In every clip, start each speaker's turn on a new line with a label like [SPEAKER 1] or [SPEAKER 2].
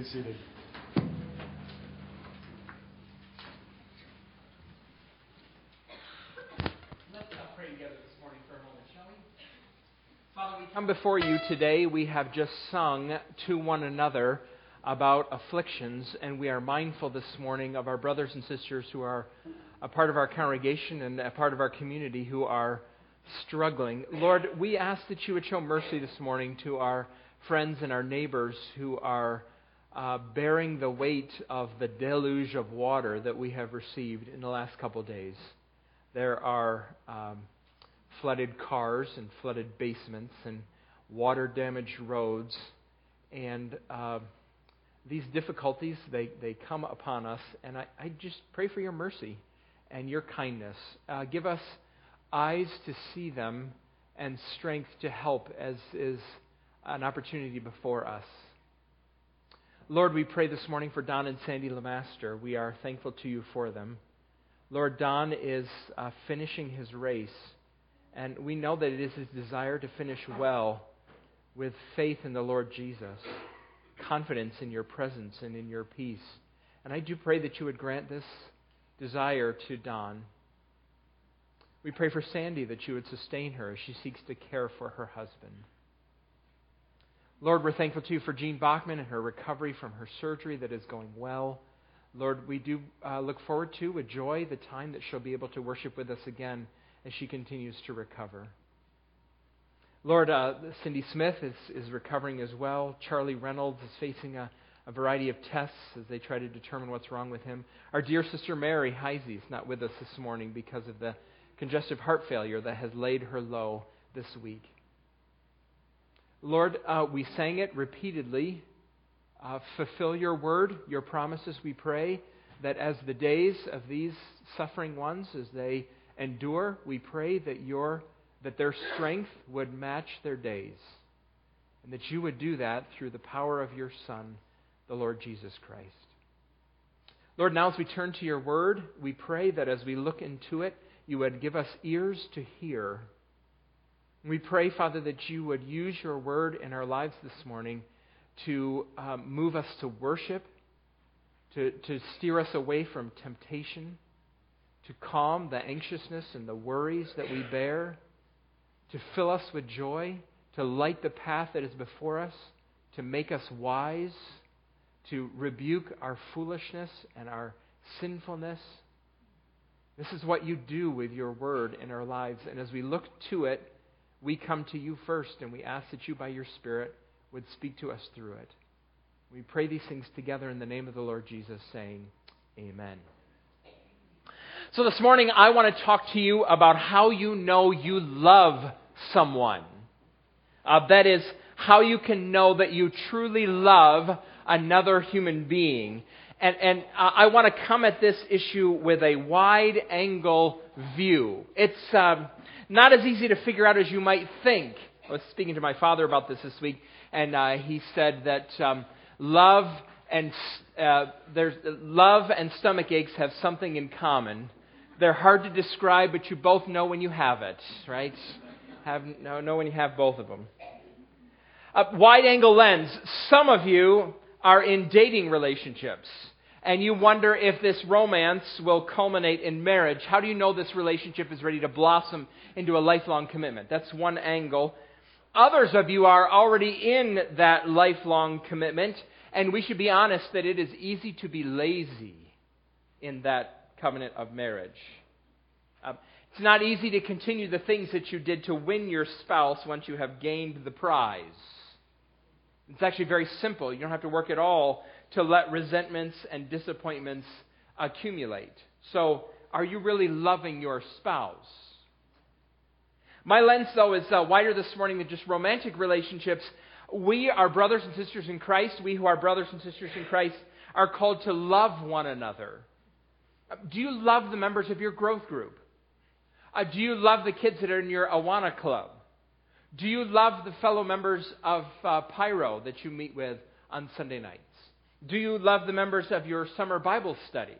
[SPEAKER 1] Be seated.
[SPEAKER 2] Let's uh, pray together this morning for a moment, shall we? Father, we come before you today. We have just sung to one another about afflictions, and we are mindful this morning of our brothers and sisters who are a part of our congregation and a part of our community who are struggling. Lord, we ask that you would show mercy this morning to our friends and our neighbors who are uh, bearing the weight of the deluge of water that we have received in the last couple days. There are um, flooded cars and flooded basements and water damaged roads. And uh, these difficulties, they, they come upon us. And I, I just pray for your mercy and your kindness. Uh, give us eyes to see them and strength to help as is an opportunity before us. Lord, we pray this morning for Don and Sandy Lamaster. We are thankful to you for them. Lord, Don is uh, finishing his race, and we know that it is his desire to finish well with faith in the Lord Jesus, confidence in your presence and in your peace. And I do pray that you would grant this desire to Don. We pray for Sandy that you would sustain her as she seeks to care for her husband. Lord, we're thankful to you for Jean Bachman and her recovery from her surgery that is going well. Lord, we do uh, look forward to, with joy, the time that she'll be able to worship with us again as she continues to recover. Lord, uh, Cindy Smith is, is recovering as well. Charlie Reynolds is facing a, a variety of tests as they try to determine what's wrong with him. Our dear sister Mary Heisey is not with us this morning because of the congestive heart failure that has laid her low this week. Lord, uh, we sang it repeatedly uh, fulfill your word, your promises, we pray, that as the days of these suffering ones, as they endure, we pray that, your, that their strength would match their days. And that you would do that through the power of your Son, the Lord Jesus Christ. Lord, now as we turn to your word, we pray that as we look into it, you would give us ears to hear. We pray, Father, that you would use your word in our lives this morning to um, move us to worship, to, to steer us away from temptation, to calm the anxiousness and the worries that we bear, to fill us with joy, to light the path that is before us, to make us wise, to rebuke our foolishness and our sinfulness. This is what you do with your word in our lives. And as we look to it, we come to you first and we ask that you, by your Spirit, would speak to us through it. We pray these things together in the name of the Lord Jesus, saying, Amen. So this morning, I want to talk to you about how you know you love someone. Uh, that is, how you can know that you truly love another human being. And, and I want to come at this issue with a wide angle view. It's um, not as easy to figure out as you might think. I was speaking to my father about this this week and uh, he said that um, love and uh, there's love and stomach aches have something in common. They're hard to describe, but you both know when you have it, right? Have know, know when you have both of them. A wide angle lens. Some of you are in dating relationships and you wonder if this romance will culminate in marriage. How do you know this relationship is ready to blossom into a lifelong commitment? That's one angle. Others of you are already in that lifelong commitment, and we should be honest that it is easy to be lazy in that covenant of marriage. Uh, it's not easy to continue the things that you did to win your spouse once you have gained the prize. It's actually very simple. You don't have to work at all to let resentments and disappointments accumulate. So, are you really loving your spouse? My lens, though, is uh, wider this morning than just romantic relationships. We are brothers and sisters in Christ. We who are brothers and sisters in Christ are called to love one another. Do you love the members of your growth group? Uh, do you love the kids that are in your Awana club? Do you love the fellow members of uh, Pyro that you meet with on Sunday nights? Do you love the members of your summer Bible study?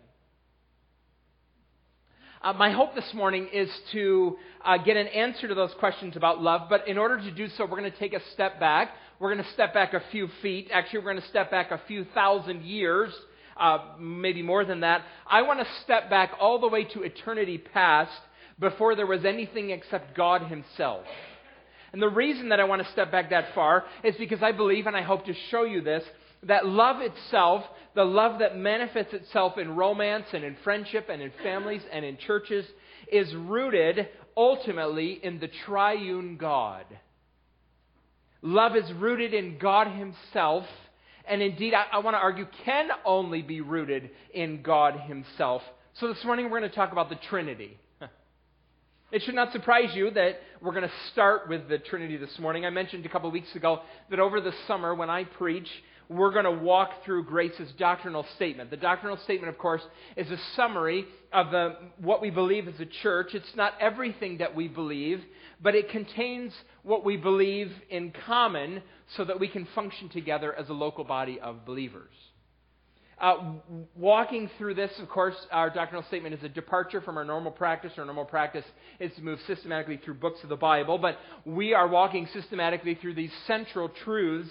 [SPEAKER 2] Uh, my hope this morning is to uh, get an answer to those questions about love, but in order to do so, we're going to take a step back. we're going to step back a few feet. Actually, we're going to step back a few thousand years, uh, maybe more than that. I want to step back all the way to eternity past before there was anything except God Himself. And the reason that I want to step back that far is because I believe, and I hope to show you this, that love itself, the love that manifests itself in romance and in friendship and in families and in churches, is rooted ultimately in the triune God. Love is rooted in God Himself, and indeed, I, I want to argue, can only be rooted in God Himself. So this morning we're going to talk about the Trinity. It should not surprise you that we're going to start with the Trinity this morning. I mentioned a couple of weeks ago that over the summer, when I preach, we're going to walk through Grace's doctrinal statement. The doctrinal statement, of course, is a summary of the, what we believe as a church. It's not everything that we believe, but it contains what we believe in common so that we can function together as a local body of believers. Uh, walking through this, of course, our doctrinal statement is a departure from our normal practice. Our normal practice is to move systematically through books of the Bible, but we are walking systematically through these central truths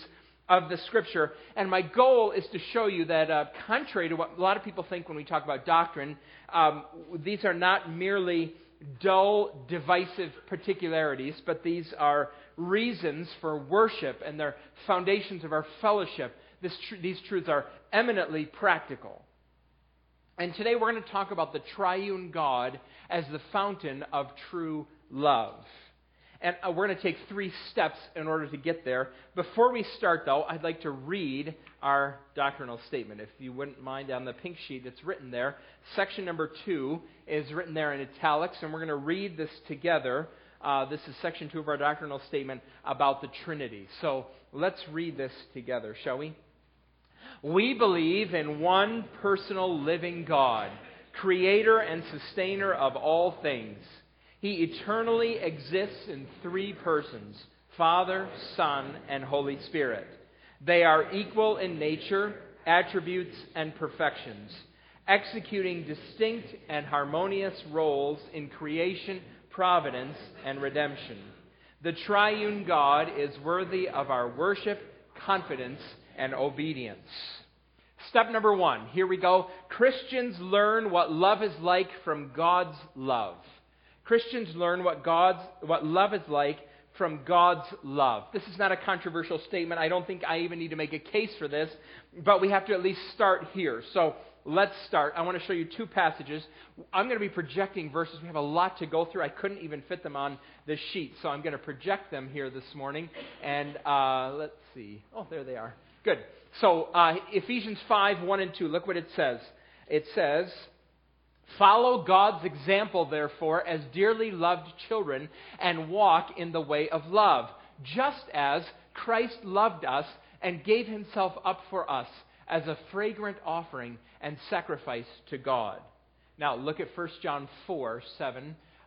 [SPEAKER 2] of the Scripture. And my goal is to show you that, uh, contrary to what a lot of people think when we talk about doctrine, um, these are not merely dull, divisive particularities, but these are reasons for worship and they're foundations of our fellowship tr- these truths are eminently practical. And today we're going to talk about the triune God as the fountain of true love. And uh, we're going to take three steps in order to get there. Before we start, though, I'd like to read our doctrinal statement. If you wouldn't mind, on the pink sheet that's written there, section number two is written there in italics, and we're going to read this together. Uh, this is section two of our doctrinal statement about the Trinity. So let's read this together, shall we? We believe in one personal living God, creator and sustainer of all things. He eternally exists in three persons Father, Son, and Holy Spirit. They are equal in nature, attributes, and perfections, executing distinct and harmonious roles in creation, providence, and redemption. The triune God is worthy of our worship, confidence, and obedience. Step number one, here we go. Christians learn what love is like from God's love. Christians learn what God's what love is like from God's love. This is not a controversial statement. I don't think I even need to make a case for this, but we have to at least start here. So let's start. I want to show you two passages. I'm going to be projecting verses. We have a lot to go through. I couldn't even fit them on the sheet, so I'm going to project them here this morning. And uh, let's see. Oh, there they are. Good. So, uh, Ephesians 5 1 and 2, look what it says. It says, Follow God's example, therefore, as dearly loved children, and walk in the way of love, just as Christ loved us and gave himself up for us as a fragrant offering and sacrifice to God. Now, look at 1 John 4 7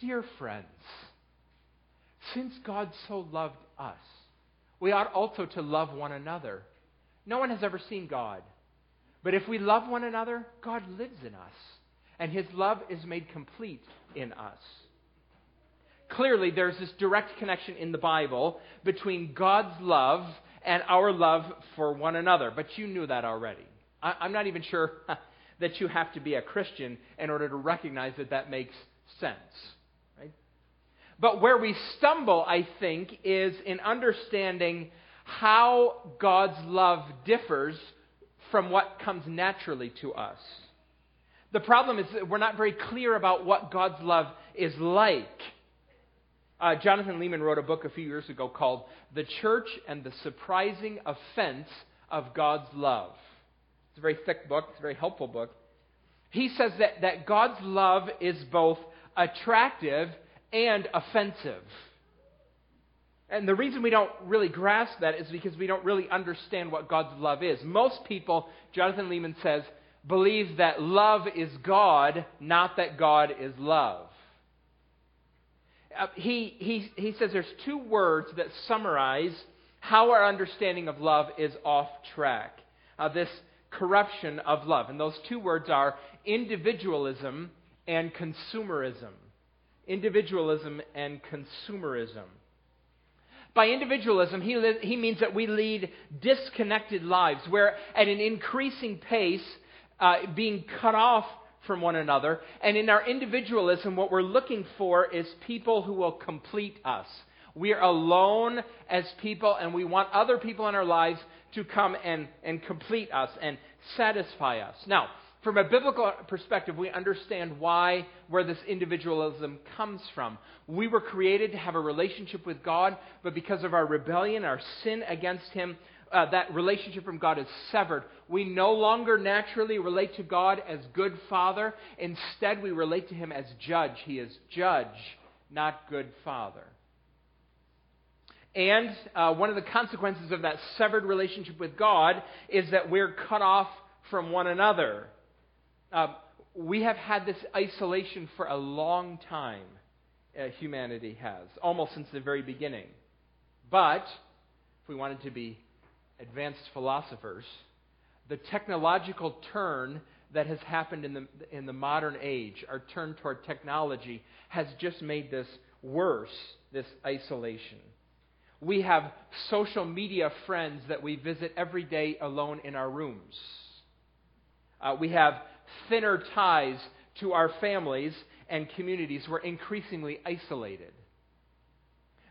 [SPEAKER 2] Dear friends, since God so loved us, we ought also to love one another. No one has ever seen God. But if we love one another, God lives in us, and his love is made complete in us. Clearly, there's this direct connection in the Bible between God's love and our love for one another, but you knew that already. I'm not even sure that you have to be a Christian in order to recognize that that makes sense. But where we stumble, I think, is in understanding how God's love differs from what comes naturally to us. The problem is that we're not very clear about what God's love is like. Uh, Jonathan Leeman wrote a book a few years ago called The Church and the Surprising Offense of God's Love. It's a very thick book, it's a very helpful book. He says that, that God's love is both attractive and offensive. And the reason we don't really grasp that is because we don't really understand what God's love is. Most people, Jonathan Leeman says, believe that love is God, not that God is love. Uh, he, he, he says there's two words that summarize how our understanding of love is off track. Uh, this corruption of love. And those two words are individualism and consumerism. Individualism and consumerism. By individualism, he, li- he means that we lead disconnected lives where, at an increasing pace, uh, being cut off from one another. And in our individualism, what we're looking for is people who will complete us. We are alone as people, and we want other people in our lives to come and, and complete us and satisfy us. Now, from a biblical perspective, we understand why, where this individualism comes from. We were created to have a relationship with God, but because of our rebellion, our sin against Him, uh, that relationship from God is severed. We no longer naturally relate to God as good Father. Instead, we relate to Him as judge. He is judge, not good Father. And uh, one of the consequences of that severed relationship with God is that we're cut off from one another. Uh, we have had this isolation for a long time, uh, humanity has, almost since the very beginning. But, if we wanted to be advanced philosophers, the technological turn that has happened in the, in the modern age, our turn toward technology, has just made this worse, this isolation. We have social media friends that we visit every day alone in our rooms. Uh, we have thinner ties to our families and communities. We're increasingly isolated.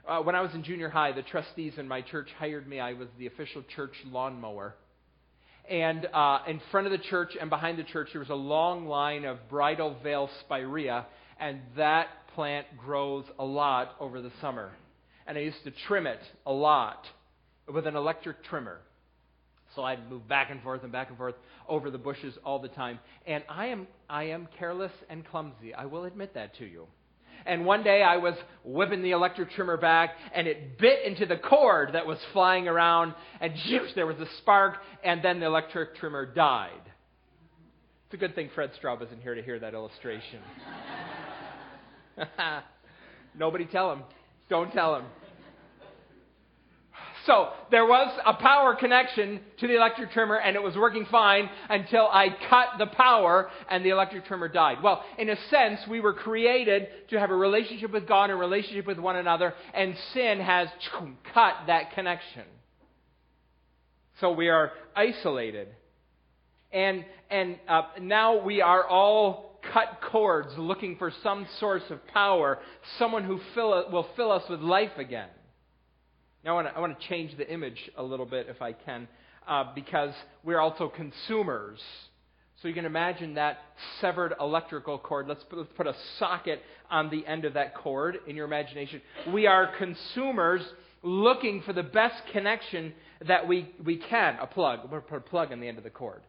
[SPEAKER 2] Uh, when I was in junior high, the trustees in my church hired me. I was the official church lawnmower. And uh, in front of the church and behind the church, there was a long line of bridal veil spirea, and that plant grows a lot over the summer and I used to trim it a lot with an electric trimmer. So I'd move back and forth and back and forth over the bushes all the time. And I am, I am careless and clumsy. I will admit that to you. And one day I was whipping the electric trimmer back, and it bit into the cord that was flying around, and juice, there was a spark, and then the electric trimmer died. It's a good thing Fred Straub isn't here to hear that illustration. Nobody tell him. Don't tell him. So there was a power connection to the electric trimmer and it was working fine until I cut the power and the electric trimmer died. Well, in a sense, we were created to have a relationship with God and a relationship with one another and sin has cut that connection. So we are isolated. And, and uh, now we are all cut cords looking for some source of power, someone who fill, will fill us with life again. Now, I want, to, change the image a little bit if I can, uh, because we're also consumers. So you can imagine that severed electrical cord. Let's put, let's put a socket on the end of that cord in your imagination. We are consumers looking for the best connection that we, we can. A plug. To put a plug on the end of the cord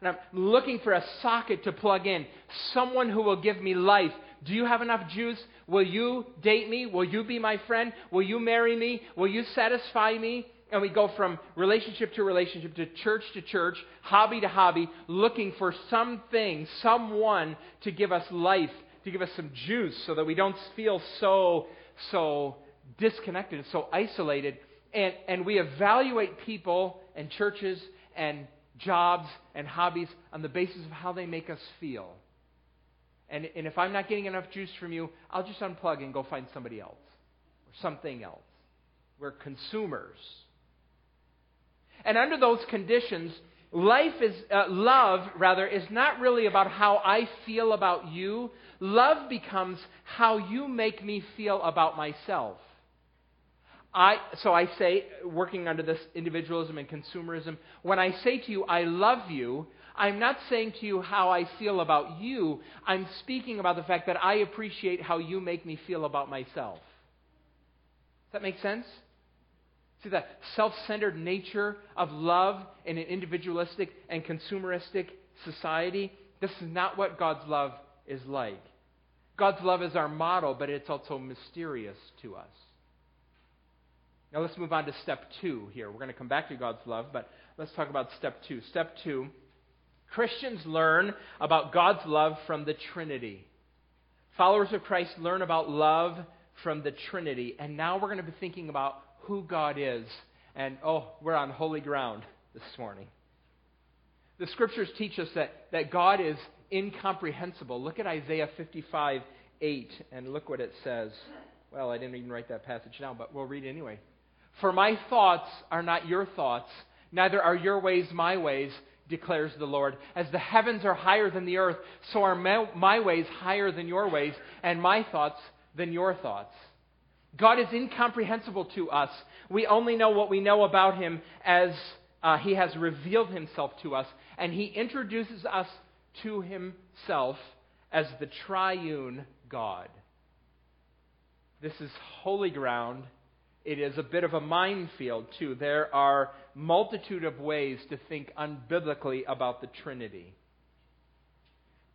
[SPEAKER 2] and I'm looking for a socket to plug in, someone who will give me life. Do you have enough juice? Will you date me? Will you be my friend? Will you marry me? Will you satisfy me? And we go from relationship to relationship, to church to church, hobby to hobby, looking for something, someone to give us life, to give us some juice so that we don't feel so, so disconnected, so isolated. And, and we evaluate people and churches and jobs, and hobbies on the basis of how they make us feel. And, and if I'm not getting enough juice from you, I'll just unplug and go find somebody else or something else. We're consumers. And under those conditions, life is uh, love rather is not really about how I feel about you. Love becomes how you make me feel about myself. I, so I say, working under this individualism and consumerism, when I say to you, I love you, I'm not saying to you how I feel about you. I'm speaking about the fact that I appreciate how you make me feel about myself. Does that make sense? See the self centered nature of love in an individualistic and consumeristic society? This is not what God's love is like. God's love is our model, but it's also mysterious to us. Now let's move on to step two here. We're going to come back to God's love, but let's talk about step two. Step two Christians learn about God's love from the Trinity. Followers of Christ learn about love from the Trinity. And now we're going to be thinking about who God is. And oh, we're on holy ground this morning. The scriptures teach us that, that God is incomprehensible. Look at Isaiah 55 8, and look what it says. Well, I didn't even write that passage down, but we'll read it anyway. For my thoughts are not your thoughts, neither are your ways my ways, declares the Lord. As the heavens are higher than the earth, so are my ways higher than your ways, and my thoughts than your thoughts. God is incomprehensible to us. We only know what we know about him as uh, he has revealed himself to us, and he introduces us to himself as the triune God. This is holy ground. It is a bit of a minefield, too. There are multitude of ways to think unbiblically about the Trinity.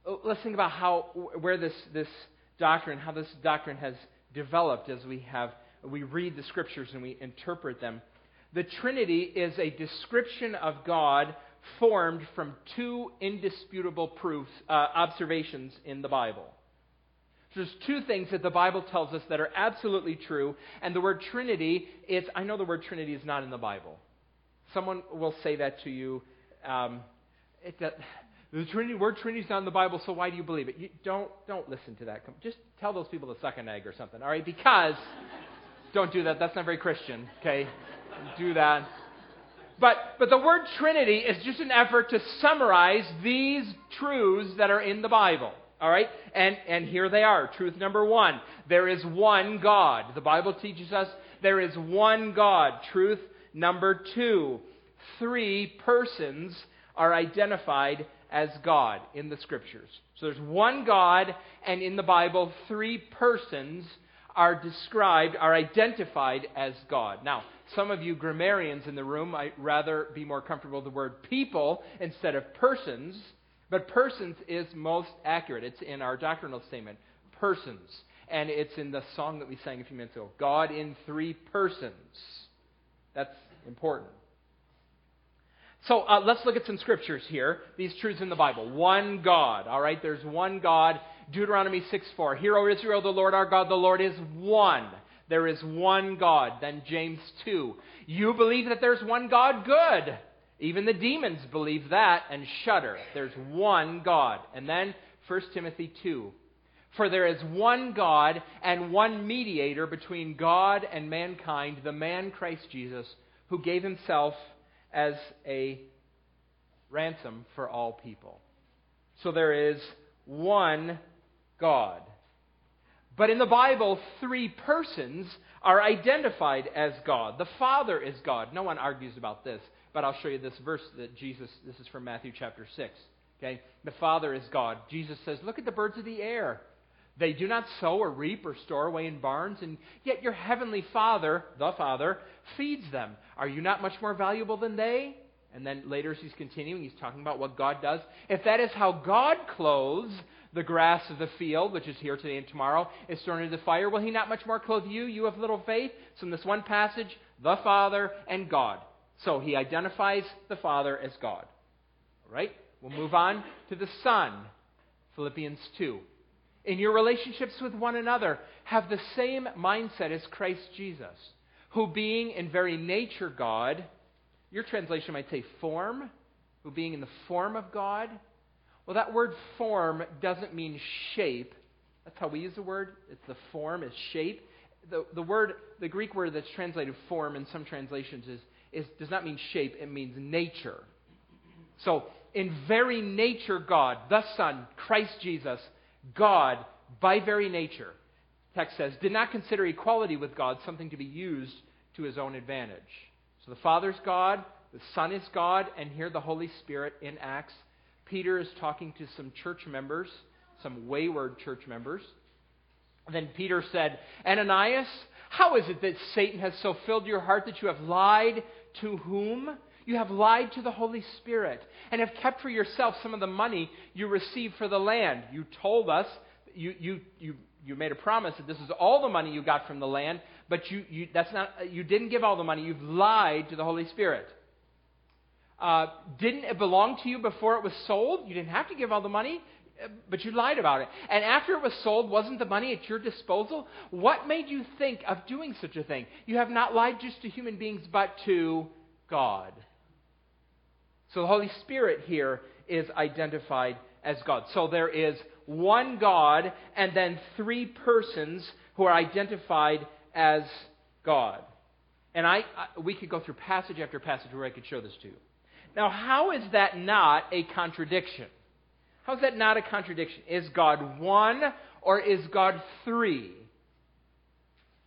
[SPEAKER 2] Oh, let's think about how where this, this doctrine, how this doctrine has developed as we have we read the scriptures and we interpret them. The Trinity is a description of God formed from two indisputable proofs, uh, observations in the Bible. There's two things that the Bible tells us that are absolutely true, and the word Trinity is, I know the word Trinity is not in the Bible. Someone will say that to you. Um, it, that, the Trinity, word Trinity is not in the Bible, so why do you believe it? You don't, don't listen to that. Just tell those people to suck an egg or something, all right? Because, don't do that. That's not very Christian, okay? Do that. But, but the word Trinity is just an effort to summarize these truths that are in the Bible. All right? And, and here they are. Truth number one there is one God. The Bible teaches us there is one God. Truth number two three persons are identified as God in the Scriptures. So there's one God, and in the Bible, three persons are described, are identified as God. Now, some of you grammarians in the room might rather be more comfortable with the word people instead of persons. But persons is most accurate. It's in our doctrinal statement. Persons. And it's in the song that we sang a few minutes ago God in three persons. That's important. So uh, let's look at some scriptures here. These truths in the Bible. One God. All right, there's one God. Deuteronomy 6 4. Hear, O Israel, the Lord our God, the Lord is one. There is one God. Then James 2. You believe that there's one God? Good. Even the demons believe that and shudder. There's one God. And then 1 Timothy 2. For there is one God and one mediator between God and mankind, the man Christ Jesus, who gave himself as a ransom for all people. So there is one God. But in the Bible, three persons are identified as God. The Father is God. No one argues about this. But I'll show you this verse that Jesus, this is from Matthew chapter 6. Okay? The Father is God. Jesus says, Look at the birds of the air. They do not sow or reap or store away in barns, and yet your heavenly Father, the Father, feeds them. Are you not much more valuable than they? And then later, as he's continuing, he's talking about what God does. If that is how God clothes the grass of the field, which is here today and tomorrow, is thrown into the fire, will he not much more clothe you, you have little faith? So in this one passage, the Father and God. So he identifies the Father as God. All right? We'll move on to the Son. Philippians 2. In your relationships with one another, have the same mindset as Christ Jesus, who being in very nature God, your translation might say form, who being in the form of God. Well, that word form doesn't mean shape. That's how we use the word. It's the form, is shape. The, the word, the Greek word that's translated form in some translations is is, does not mean shape, it means nature. So, in very nature, God, the Son, Christ Jesus, God, by very nature, text says, did not consider equality with God something to be used to his own advantage. So the Father's God, the Son is God, and here the Holy Spirit in Acts. Peter is talking to some church members, some wayward church members. Then Peter said, Ananias, how is it that Satan has so filled your heart that you have lied to whom? You have lied to the Holy Spirit and have kept for yourself some of the money you received for the land. You told us, you, you, you, you made a promise that this is all the money you got from the land, but you, you, that's not, you didn't give all the money. You've lied to the Holy Spirit. Uh, didn't it belong to you before it was sold? You didn't have to give all the money, but you lied about it. And after it was sold, wasn't the money at your disposal? What made you think of doing such a thing? You have not lied just to human beings, but to God. So the Holy Spirit here is identified as God. So there is one God and then three persons who are identified as God. And I, I, we could go through passage after passage where I could show this to you. Now, how is that not a contradiction? How is that not a contradiction? Is God one or is God three?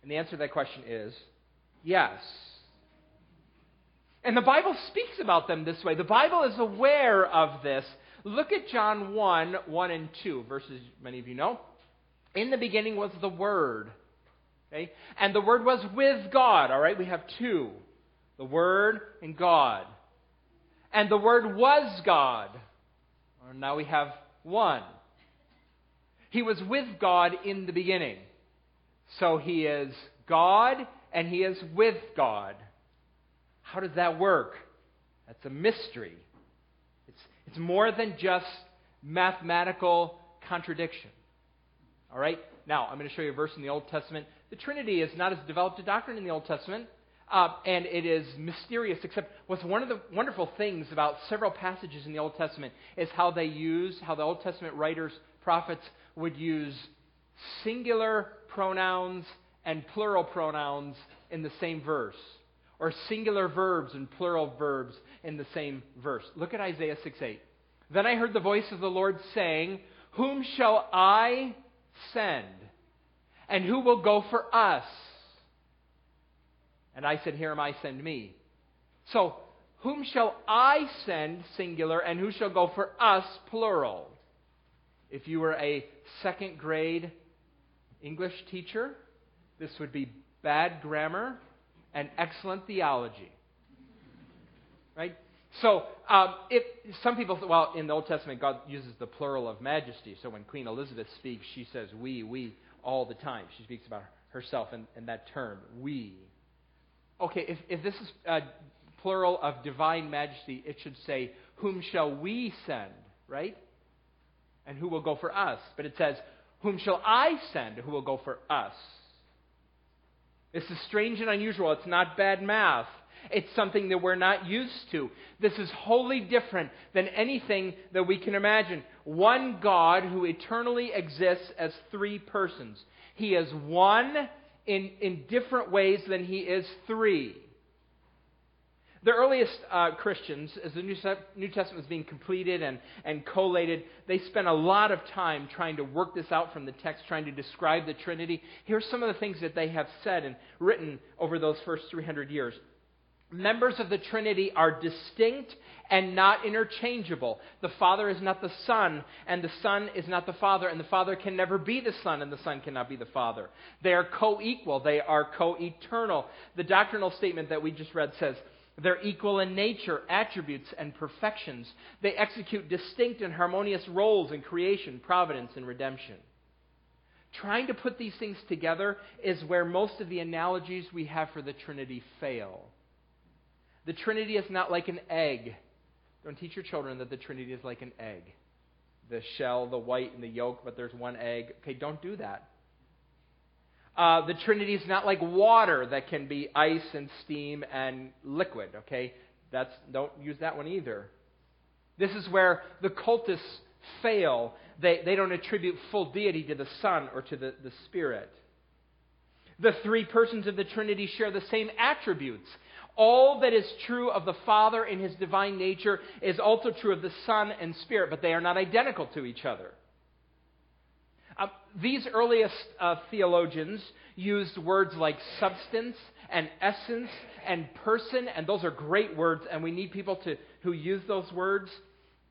[SPEAKER 2] And the answer to that question is yes. And the Bible speaks about them this way. The Bible is aware of this. Look at John 1 1 and 2, verses many of you know. In the beginning was the Word. Okay? And the Word was with God. All right, we have two the Word and God. And the Word was God. Now we have one. He was with God in the beginning. So he is God and he is with God. How does that work? That's a mystery. It's, it's more than just mathematical contradiction. All right? Now, I'm going to show you a verse in the Old Testament. The Trinity is not as developed a doctrine in the Old Testament, uh, and it is mysterious, except what's one of the wonderful things about several passages in the Old Testament is how they use, how the Old Testament writers, prophets, would use singular pronouns and plural pronouns in the same verse or singular verbs and plural verbs in the same verse. Look at Isaiah 6 8. Then I heard the voice of the Lord saying, Whom shall I send? And who will go for us? And I said, Here am I, send me. So, whom shall I send, singular, and who shall go for us, plural? If you were a second grade English teacher, this would be bad grammar and excellent theology. Right? So, um, if some people, well, in the Old Testament, God uses the plural of majesty. So when Queen Elizabeth speaks, she says we, we all the time. She speaks about herself in, in that term, we. Okay, if, if this is a plural of divine majesty, it should say, whom shall we send, right? And who will go for us? But it says, whom shall I send who will go for us? This is strange and unusual. It's not bad math. It's something that we're not used to. This is wholly different than anything that we can imagine. One God who eternally exists as three persons. He is one in, in different ways than he is three. The earliest uh, Christians, as the New, Testament was being completed and, and collated, they spent a lot of time trying to work this out from the text, trying to describe the Trinity. Here's some of the things that they have said and written over those first 300 years. Members of the Trinity are distinct and not interchangeable. The Father is not the Son, and the Son is not the Father, and the Father can never be the Son, and the Son cannot be the Father. They are co equal, they are co eternal. The doctrinal statement that we just read says, they're equal in nature, attributes, and perfections. They execute distinct and harmonious roles in creation, providence, and redemption. Trying to put these things together is where most of the analogies we have for the Trinity fail. The Trinity is not like an egg. Don't teach your children that the Trinity is like an egg the shell, the white, and the yolk, but there's one egg. Okay, don't do that. Uh, the Trinity is not like water that can be ice and steam and liquid, okay? That's, don't use that one either. This is where the cultists fail. They, they don't attribute full deity to the Son or to the, the Spirit. The three persons of the Trinity share the same attributes. All that is true of the Father in his divine nature is also true of the Son and Spirit, but they are not identical to each other. Uh, these earliest uh, theologians used words like substance and essence and person, and those are great words, and we need people to, who use those words.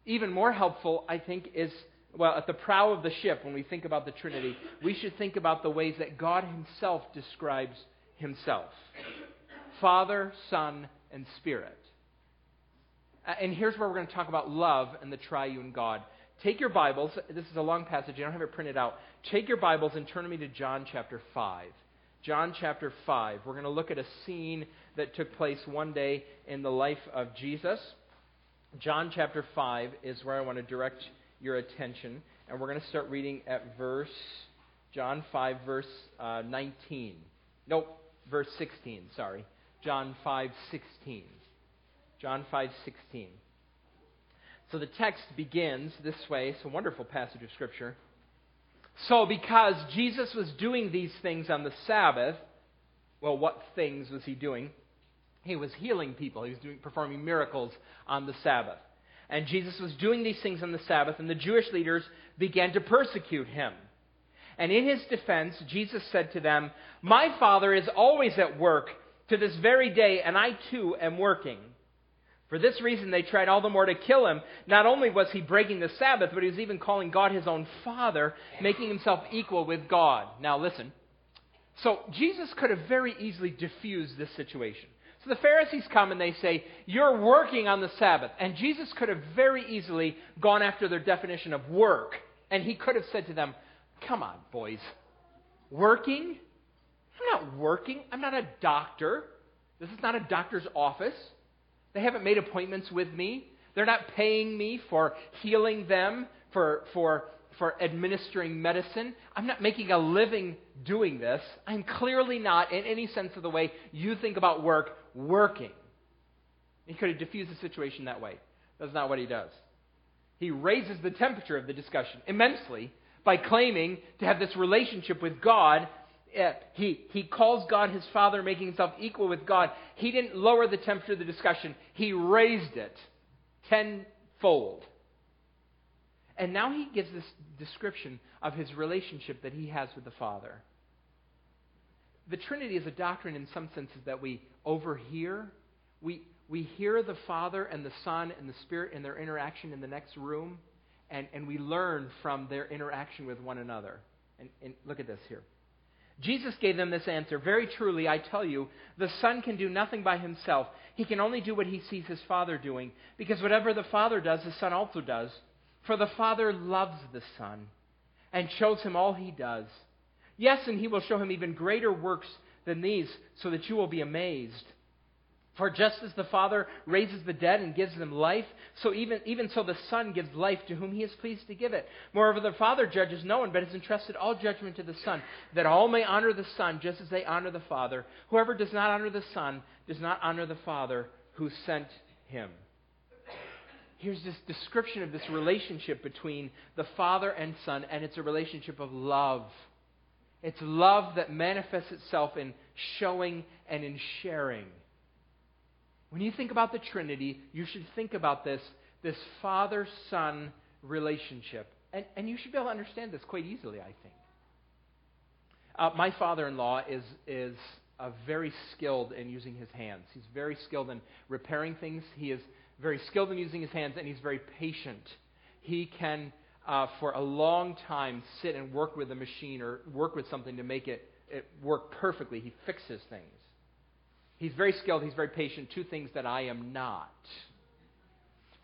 [SPEAKER 2] Even more helpful, I think, is well, at the prow of the ship, when we think about the Trinity, we should think about the ways that God Himself describes Himself Father, Son, and Spirit. And here's where we're going to talk about love and the triune God. Take your Bibles. This is a long passage. I don't have it printed out. Take your Bibles and turn to me to John chapter 5. John chapter 5. We're going to look at a scene that took place one day in the life of Jesus. John chapter 5 is where I want to direct your attention. And we're going to start reading at verse, John 5, verse uh, 19. Nope, verse 16, sorry. John 5:16. John 5:16. So the text begins this way. It's a wonderful passage of Scripture. So, because Jesus was doing these things on the Sabbath, well, what things was he doing? He was healing people. He was doing, performing miracles on the Sabbath. And Jesus was doing these things on the Sabbath, and the Jewish leaders began to persecute him. And in his defense, Jesus said to them, My Father is always at work to this very day, and I too am working. For this reason, they tried all the more to kill him. Not only was he breaking the Sabbath, but he was even calling God his own Father, making himself equal with God. Now, listen. So, Jesus could have very easily diffused this situation. So the Pharisees come and they say, You're working on the Sabbath. And Jesus could have very easily gone after their definition of work. And he could have said to them, Come on, boys. Working? I'm not working. I'm not a doctor. This is not a doctor's office. They haven't made appointments with me. They're not paying me for healing them, for, for, for administering medicine. I'm not making a living doing this. I'm clearly not, in any sense of the way you think about work, working. He could have diffused the situation that way. That's not what he does. He raises the temperature of the discussion immensely by claiming to have this relationship with God. Uh, he, he calls God his Father, making himself equal with God. He didn't lower the temperature of the discussion, he raised it tenfold. And now he gives this description of his relationship that he has with the Father. The Trinity is a doctrine in some senses that we overhear. We, we hear the Father and the Son and the Spirit in their interaction in the next room, and, and we learn from their interaction with one another. And, and look at this here. Jesus gave them this answer Very truly, I tell you, the Son can do nothing by himself. He can only do what he sees his Father doing, because whatever the Father does, the Son also does. For the Father loves the Son and shows him all he does. Yes, and he will show him even greater works than these, so that you will be amazed. For just as the Father raises the dead and gives them life, so even, even so the Son gives life to whom he is pleased to give it. Moreover, the Father judges no one, but has entrusted all judgment to the Son, that all may honor the Son just as they honor the Father. Whoever does not honor the Son does not honor the Father who sent him. Here's this description of this relationship between the Father and Son, and it's a relationship of love. It's love that manifests itself in showing and in sharing. When you think about the Trinity, you should think about this, this father son relationship. And, and you should be able to understand this quite easily, I think. Uh, my father in law is, is uh, very skilled in using his hands. He's very skilled in repairing things. He is very skilled in using his hands, and he's very patient. He can, uh, for a long time, sit and work with a machine or work with something to make it, it work perfectly. He fixes things. He's very skilled, he's very patient, two things that I am not.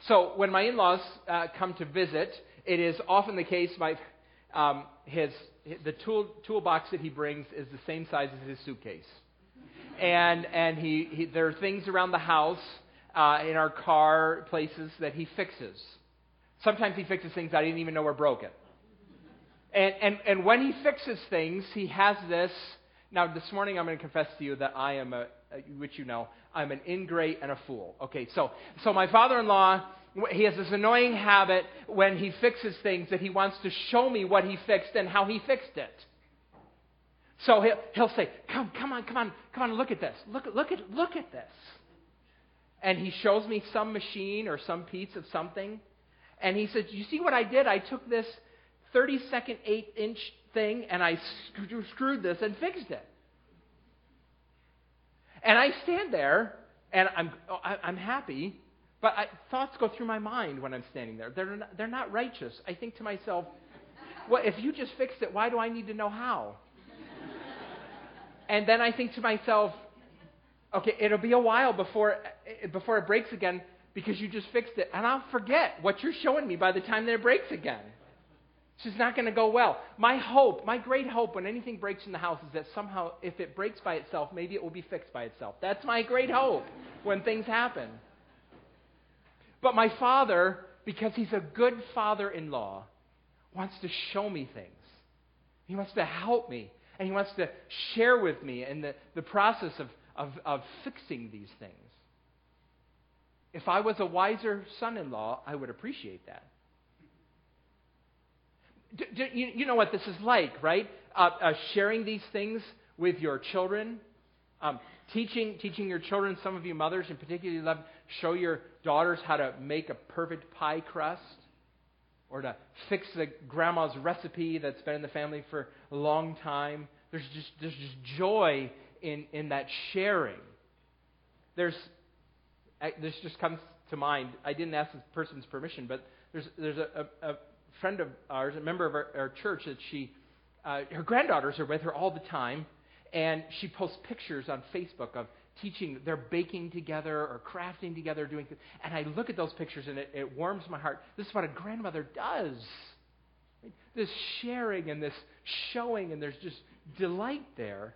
[SPEAKER 2] So when my in laws uh, come to visit, it is often the case my, um, his, the tool, toolbox that he brings is the same size as his suitcase. And, and he, he, there are things around the house, uh, in our car, places that he fixes. Sometimes he fixes things I didn't even know were broken. And, and, and when he fixes things, he has this. Now, this morning I'm going to confess to you that I am a, Uh, which you know, I'm an ingrate and a fool. Okay, so, so my father in law, he has this annoying habit when he fixes things that he wants to show me what he fixed and how he fixed it. So he'll, he'll say, Come, come on, come on, come on, look at this. Look, look, at, look at this. And he shows me some machine or some piece of something. And he says, You see what I did? I took this 30 second, 8 inch thing and I screwed this and fixed it. And I stand there, and I'm, I'm happy, but I, thoughts go through my mind when I'm standing there. They're not, they're not righteous. I think to myself, well, if you just fixed it, why do I need to know how? and then I think to myself, okay, it'll be a while before, before it breaks again because you just fixed it. And I'll forget what you're showing me by the time that it breaks again. It's just not going to go well. My hope, my great hope when anything breaks in the house is that somehow, if it breaks by itself, maybe it will be fixed by itself. That's my great hope when things happen. But my father, because he's a good father in law, wants to show me things. He wants to help me. And he wants to share with me in the, the process of, of, of fixing these things. If I was a wiser son in law, I would appreciate that. You, you, know what this is like, right? Uh, uh, sharing these things with your children, um, teaching, teaching your children, some of you mothers in particular, love show your daughters how to make a perfect pie crust or to fix the grandma's recipe that's been in the family for a long time. There's just, there's just joy in, in that sharing. There's, this just comes to mind. I didn't ask this person's permission, but there's, there's a, a friend of ours, a member of our, our church, that she, uh, her granddaughters are with her all the time, and she posts pictures on Facebook of teaching, they're baking together or crafting together, doing things. And I look at those pictures and it, it warms my heart. This is what a grandmother does. This sharing and this showing, and there's just delight there.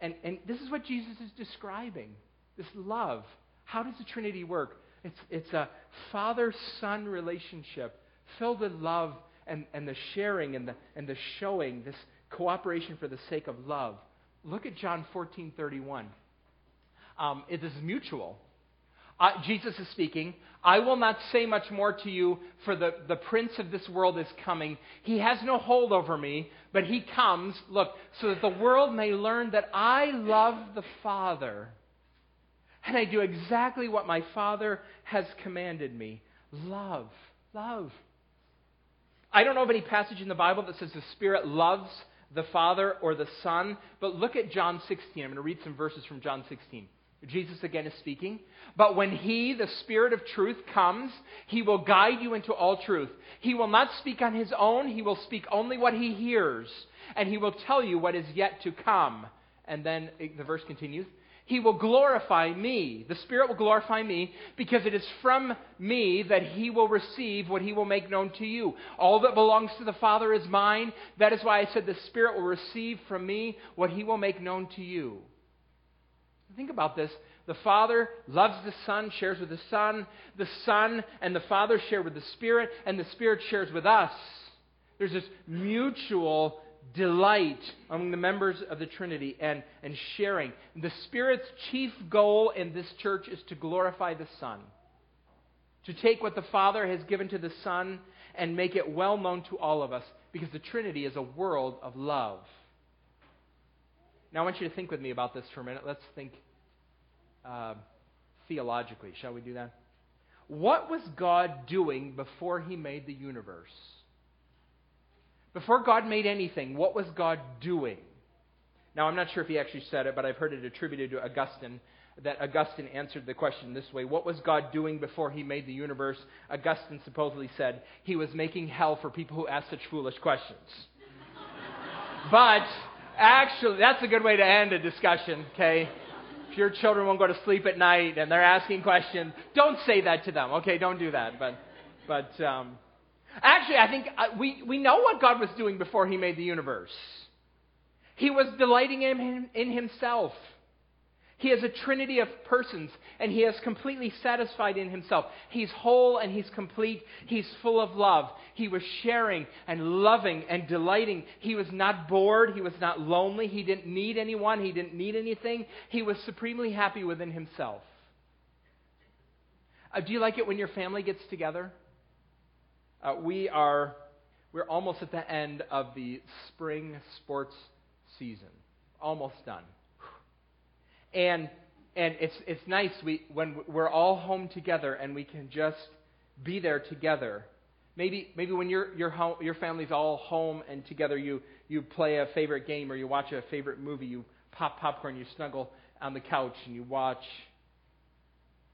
[SPEAKER 2] And, and this is what Jesus is describing this love. How does the Trinity work? It's, it's a father son relationship filled with love and, and the sharing and the, and the showing, this cooperation for the sake of love. Look at John 14 31 um, it is mutual. Uh, Jesus is speaking. I will not say much more to you, for the, the prince of this world is coming. He has no hold over me, but he comes, look, so that the world may learn that I love the Father. And I do exactly what my Father has commanded me love. Love. I don't know of any passage in the Bible that says the Spirit loves the Father or the Son, but look at John 16. I'm going to read some verses from John 16. Jesus again is speaking. But when He, the Spirit of truth, comes, He will guide you into all truth. He will not speak on His own, He will speak only what He hears, and He will tell you what is yet to come. And then the verse continues He will glorify me. The Spirit will glorify me because it is from me that He will receive what He will make known to you. All that belongs to the Father is mine. That is why I said the Spirit will receive from me what He will make known to you. Think about this. The Father loves the Son, shares with the Son. The Son and the Father share with the Spirit, and the Spirit shares with us. There's this mutual delight among the members of the Trinity and, and sharing. The Spirit's chief goal in this church is to glorify the Son, to take what the Father has given to the Son and make it well known to all of us, because the Trinity is a world of love. Now, I want you to think with me about this for a minute. Let's think uh, theologically. Shall we do that? What was God doing before He made the universe? Before God made anything, what was God doing? Now, I'm not sure if he actually said it, but I've heard it attributed to Augustine that Augustine answered the question this way What was God doing before he made the universe? Augustine supposedly said he was making hell for people who ask such foolish questions. but Actually, that's a good way to end a discussion, okay? If your children won't go to sleep at night and they're asking questions, don't say that to them, okay? Don't do that. But, but um, actually, I think uh, we, we know what God was doing before He made the universe. He was delighting in, in Himself. He has a trinity of persons, and he is completely satisfied in himself. He's whole and he's complete. He's full of love. He was sharing and loving and delighting. He was not bored. He was not lonely. He didn't need anyone. He didn't need anything. He was supremely happy within himself. Uh, do you like it when your family gets together? Uh, we are we're almost at the end of the spring sports season. Almost done. And and it's it's nice we when we're all home together and we can just be there together. Maybe maybe when your your home, your family's all home and together you you play a favorite game or you watch a favorite movie, you pop popcorn, you snuggle on the couch and you watch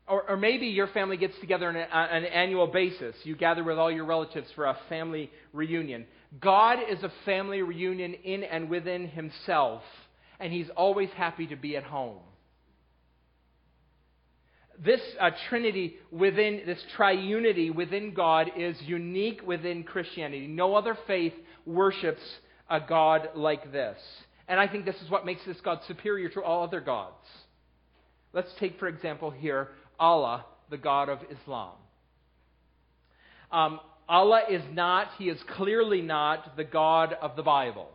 [SPEAKER 2] or, or maybe your family gets together on, a, on an annual basis. You gather with all your relatives for a family reunion. God is a family reunion in and within Himself, and He's always happy to be at home. this uh, Trinity within, this triunity within God is unique within Christianity. No other faith worships a God like this. And I think this is what makes this God superior to all other gods. Let's take, for example, here Allah, the God of Islam. Um, Allah is not, He is clearly not the God of the Bible.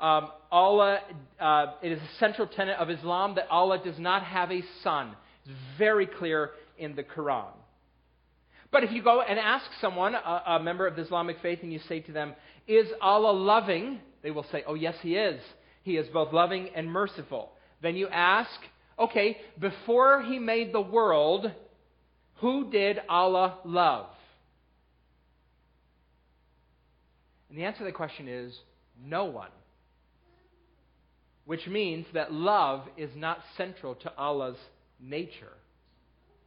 [SPEAKER 2] Um, Allah, uh, it is a central tenet of Islam that Allah does not have a son. It's very clear in the Quran. But if you go and ask someone, a, a member of the Islamic faith, and you say to them, Is Allah loving? They will say, Oh, yes, He is. He is both loving and merciful. Then you ask, Okay, before He made the world, who did Allah love? And the answer to the question is no one. Which means that love is not central to Allah's nature,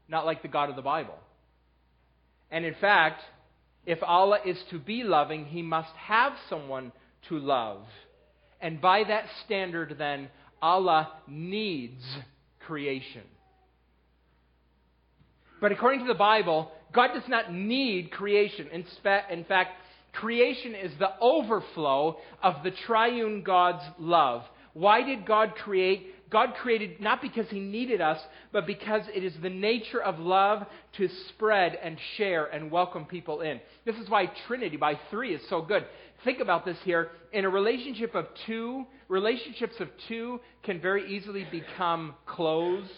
[SPEAKER 2] not like the God of the Bible. And in fact, if Allah is to be loving, He must have someone to love. And by that standard, then, Allah needs creation. But according to the Bible, God does not need creation. In fact, creation is the overflow of the triune God's love. Why did God create? God created not because He needed us, but because it is the nature of love to spread and share and welcome people in. This is why Trinity by three is so good. Think about this here. In a relationship of two, relationships of two can very easily become closed.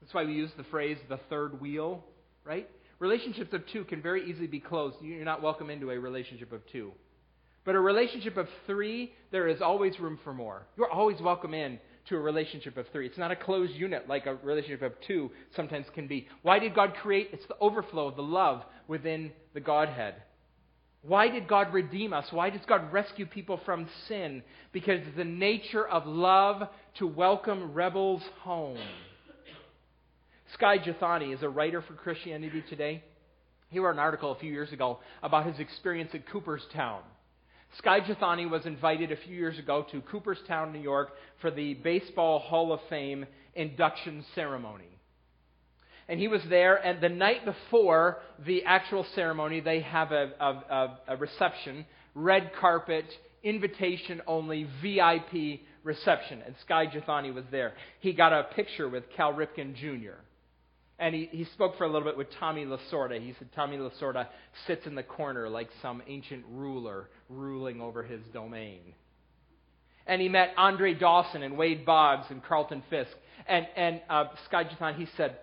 [SPEAKER 2] That's why we use the phrase the third wheel, right? Relationships of two can very easily be closed. You're not welcome into a relationship of two. But a relationship of three, there is always room for more. You're always welcome in to a relationship of three. It's not a closed unit like a relationship of two sometimes can be. Why did God create? It's the overflow of the love within the Godhead. Why did God redeem us? Why does God rescue people from sin? Because the nature of love to welcome rebels home. Skye Jethani is a writer for Christianity Today. He wrote an article a few years ago about his experience at Cooperstown. Skye Jethani was invited a few years ago to Cooperstown, New York for the Baseball Hall of Fame induction ceremony. And he was there, and the night before the actual ceremony, they have a, a, a reception, red carpet, invitation only, VIP reception. And Skye Jethani was there. He got a picture with Cal Ripken Jr. And he, he spoke for a little bit with Tommy Lasorda. He said Tommy Lasorda sits in the corner like some ancient ruler ruling over his domain. And he met Andre Dawson and Wade Boggs and Carlton Fisk. And, and uh, Skye Jethani, he said,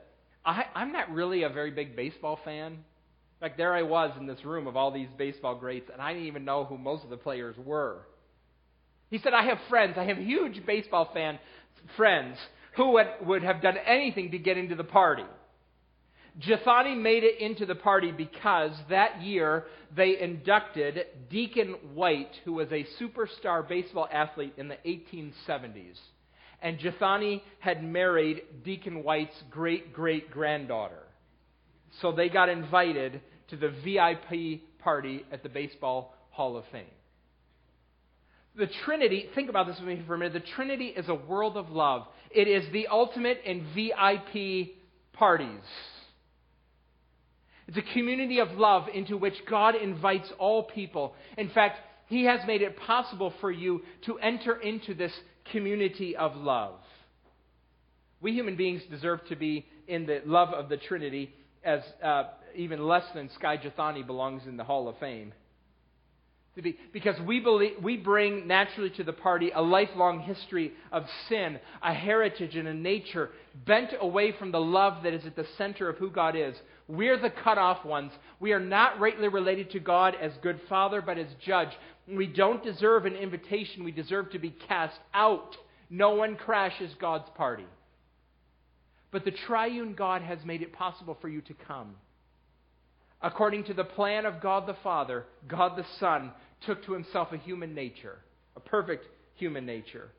[SPEAKER 2] I, I'm not really a very big baseball fan. Like there I was in this room of all these baseball greats, and I didn't even know who most of the players were. He said, I have friends. I have huge baseball fan friends who would, would have done anything to get into the party. Jethani made it into the party because that year they inducted Deacon White, who was a superstar baseball athlete in the 1870s. And Jethani had married Deacon White's great great granddaughter. So they got invited to the VIP party at the Baseball Hall of Fame. The Trinity, think about this with me for a minute. The Trinity is a world of love. It is the ultimate in VIP parties. It's a community of love into which God invites all people. In fact, He has made it possible for you to enter into this community of love. We human beings deserve to be in the love of the Trinity, as uh, even less than Skye Jethani belongs in the Hall of Fame. Be, because we, believe, we bring naturally to the party a lifelong history of sin, a heritage and a nature bent away from the love that is at the center of who God is. We're the cut off ones. We are not rightly related to God as good father, but as judge. We don't deserve an invitation. We deserve to be cast out. No one crashes God's party. But the triune God has made it possible for you to come according to the plan of God the Father, God the Son took to himself a human nature, a perfect human nature.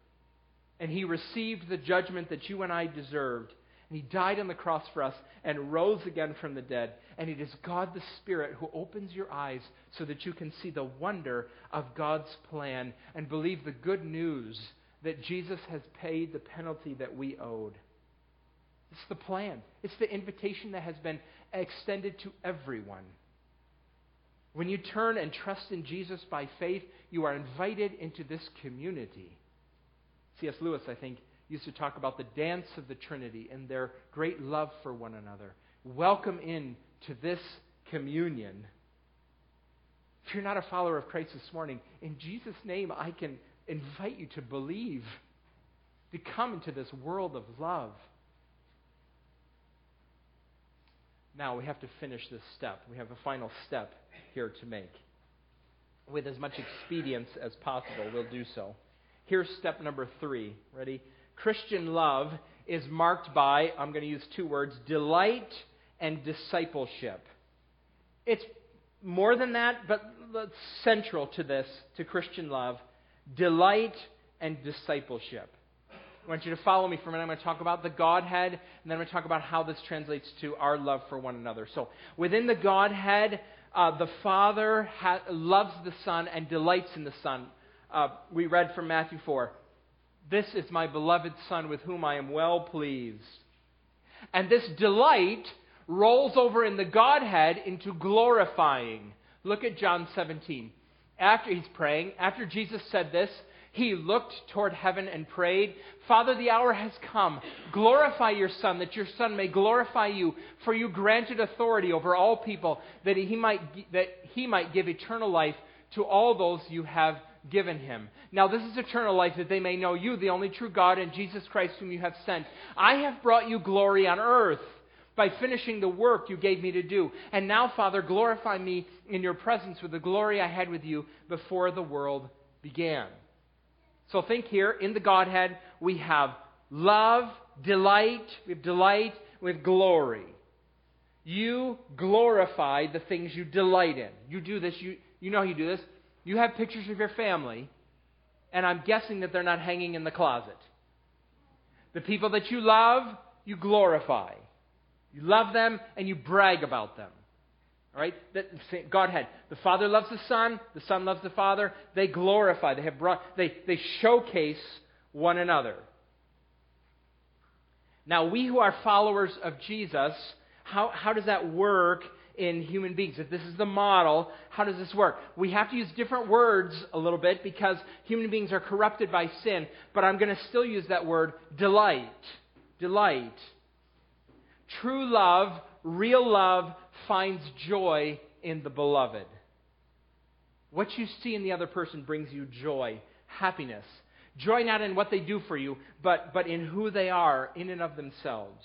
[SPEAKER 2] And he received the judgment that you and I deserved. And he died on the cross for us and rose again from the dead. And it is God the Spirit who opens your eyes so that you can see the wonder of God's plan and believe the good news that Jesus has paid the penalty that we owed. It's the plan, it's the invitation that has been extended to everyone. When you turn and trust in Jesus by faith, you are invited into this community. C.S. Lewis, I think, used to talk about the dance of the Trinity and their great love for one another. Welcome in to this communion. If you're not a follower of Christ this morning, in Jesus' name, I can invite you to believe, to come into this world of love. Now we have to finish this step. We have a final step here to make. With as much expedience as possible, we'll do so. Here's step number three. Ready? Christian love is marked by, I'm going to use two words, delight and discipleship. It's more than that, but central to this, to Christian love, delight and discipleship. I want you to follow me for a minute. I'm going to talk about the Godhead, and then I'm going to talk about how this translates to our love for one another. So, within the Godhead, uh, the Father ha- loves the Son and delights in the Son. Uh, we read from Matthew 4 This is my beloved Son with whom I am well pleased. And this delight rolls over in the Godhead into glorifying. Look at John 17. After he's praying, after Jesus said this, he looked toward heaven and prayed, Father, the hour has come. Glorify your Son, that your Son may glorify you, for you granted authority over all people, that he might, that he might give eternal life to all those you have given him. Now, this is eternal life, that they may know you, the only true God, and Jesus Christ, whom you have sent. I have brought you glory on earth by finishing the work you gave me to do. And now, Father, glorify me in your presence with the glory I had with you before the world began. So think here in the Godhead, we have love, delight, we have delight with glory. You glorify the things you delight in. You do this, you, you know you do this. You have pictures of your family, and I'm guessing that they're not hanging in the closet. The people that you love, you glorify. You love them and you brag about them. Right? That, Godhead. The Father loves the Son, the Son loves the Father. They glorify, they have brought they, they showcase one another. Now, we who are followers of Jesus, how, how does that work in human beings? If this is the model, how does this work? We have to use different words a little bit because human beings are corrupted by sin, but I'm going to still use that word delight. Delight. True love, real love, finds joy in the beloved. What you see in the other person brings you joy, happiness. Joy not in what they do for you, but, but in who they are in and of themselves.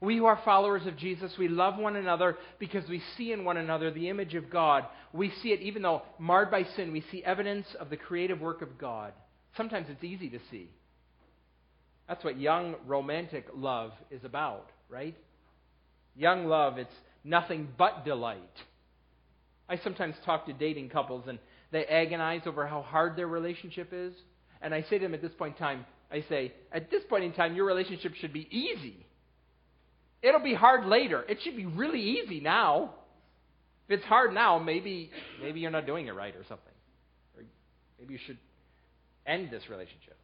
[SPEAKER 2] We who are followers of Jesus, we love one another because we see in one another the image of God. We see it, even though marred by sin, we see evidence of the creative work of God. Sometimes it's easy to see. That's what young romantic love is about, right? Young love, it's nothing but delight. I sometimes talk to dating couples and they agonize over how hard their relationship is. And I say to them at this point in time, I say, at this point in time, your relationship should be easy. It'll be hard later. It should be really easy now. If it's hard now, maybe maybe you're not doing it right or something. Or maybe you should end this relationship.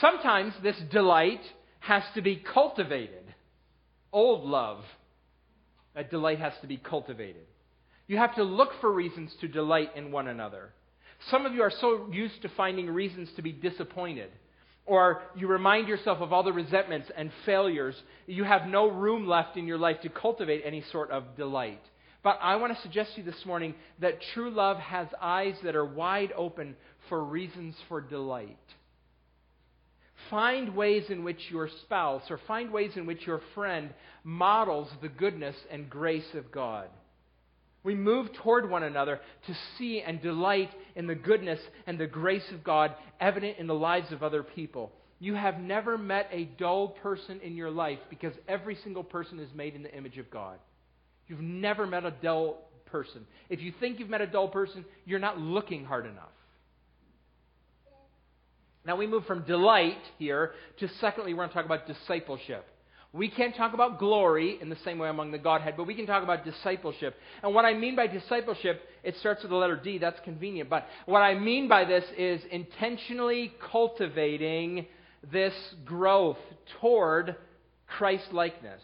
[SPEAKER 2] Sometimes this delight has to be cultivated old love, that delight has to be cultivated. You have to look for reasons to delight in one another. Some of you are so used to finding reasons to be disappointed, or you remind yourself of all the resentments and failures. You have no room left in your life to cultivate any sort of delight. But I want to suggest to you this morning that true love has eyes that are wide open for reasons for delight. Find ways in which your spouse or find ways in which your friend models the goodness and grace of God. We move toward one another to see and delight in the goodness and the grace of God evident in the lives of other people. You have never met a dull person in your life because every single person is made in the image of God. You've never met a dull person. If you think you've met a dull person, you're not looking hard enough. Now we move from delight here to secondly, we're going to talk about discipleship. We can't talk about glory in the same way among the Godhead, but we can talk about discipleship. And what I mean by discipleship, it starts with the letter D. That's convenient. But what I mean by this is intentionally cultivating this growth toward Christ likeness.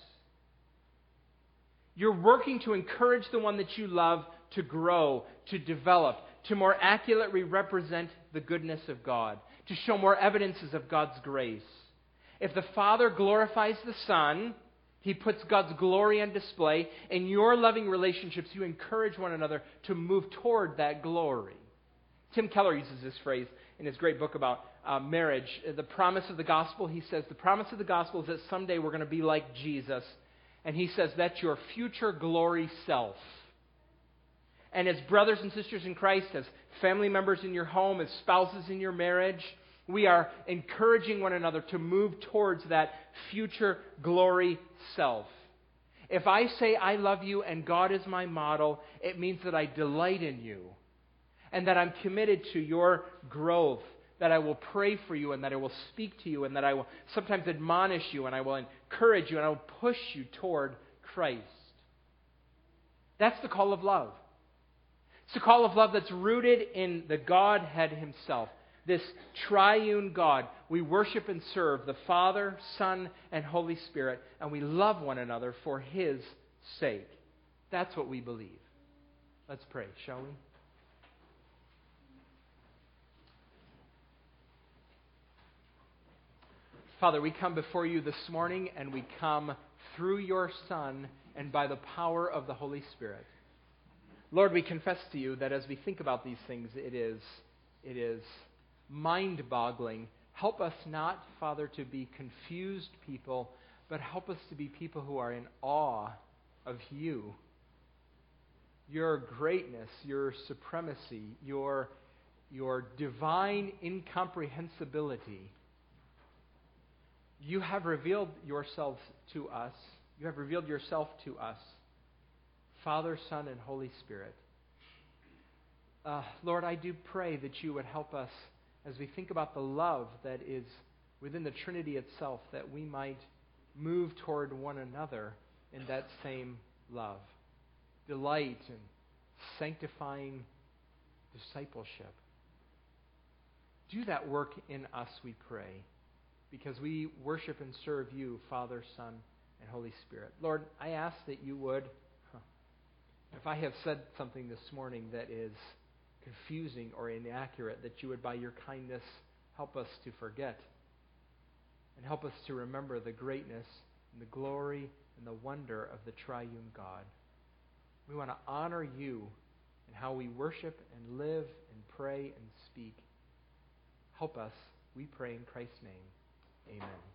[SPEAKER 2] You're working to encourage the one that you love to grow, to develop, to more accurately represent the goodness of God, to show more evidences of God's grace. If the Father glorifies the Son, he puts God's glory on display. In your loving relationships, you encourage one another to move toward that glory. Tim Keller uses this phrase in his great book about uh, marriage. The promise of the gospel, he says, the promise of the gospel is that someday we're going to be like Jesus. And he says that's your future glory self. And as brothers and sisters in Christ, as family members in your home, as spouses in your marriage, we are encouraging one another to move towards that future glory self. If I say I love you and God is my model, it means that I delight in you and that I'm committed to your growth, that I will pray for you and that I will speak to you and that I will sometimes admonish you and I will encourage you and I will push you toward Christ. That's the call of love. It's a call of love that's rooted in the Godhead Himself this triune God. We worship and serve the Father, Son, and Holy Spirit, and we love one another for His sake. That's what we believe. Let's pray, shall we? Father, we come before you this morning and we come through your Son and by the power of the Holy Spirit. Lord, we confess to you that as we think about these things, it is, it is mind boggling. Help us not, Father, to be confused people, but help us to be people who are in awe of you. Your greatness, your supremacy, your, your divine incomprehensibility. You have revealed yourself to us. You have revealed yourself to us, Father, Son, and Holy Spirit. Uh, Lord, I do pray that you would help us as we think about the love that is within the Trinity itself, that we might move toward one another in that same love. Delight and sanctifying discipleship. Do that work in us, we pray, because we worship and serve you, Father, Son, and Holy Spirit. Lord, I ask that you would, if I have said something this morning that is confusing or inaccurate, that you would, by your kindness, help us to forget and help us to remember the greatness and the glory and the wonder of the triune God. We want to honor you in how we worship and live and pray and speak. Help us, we pray in Christ's name. Amen.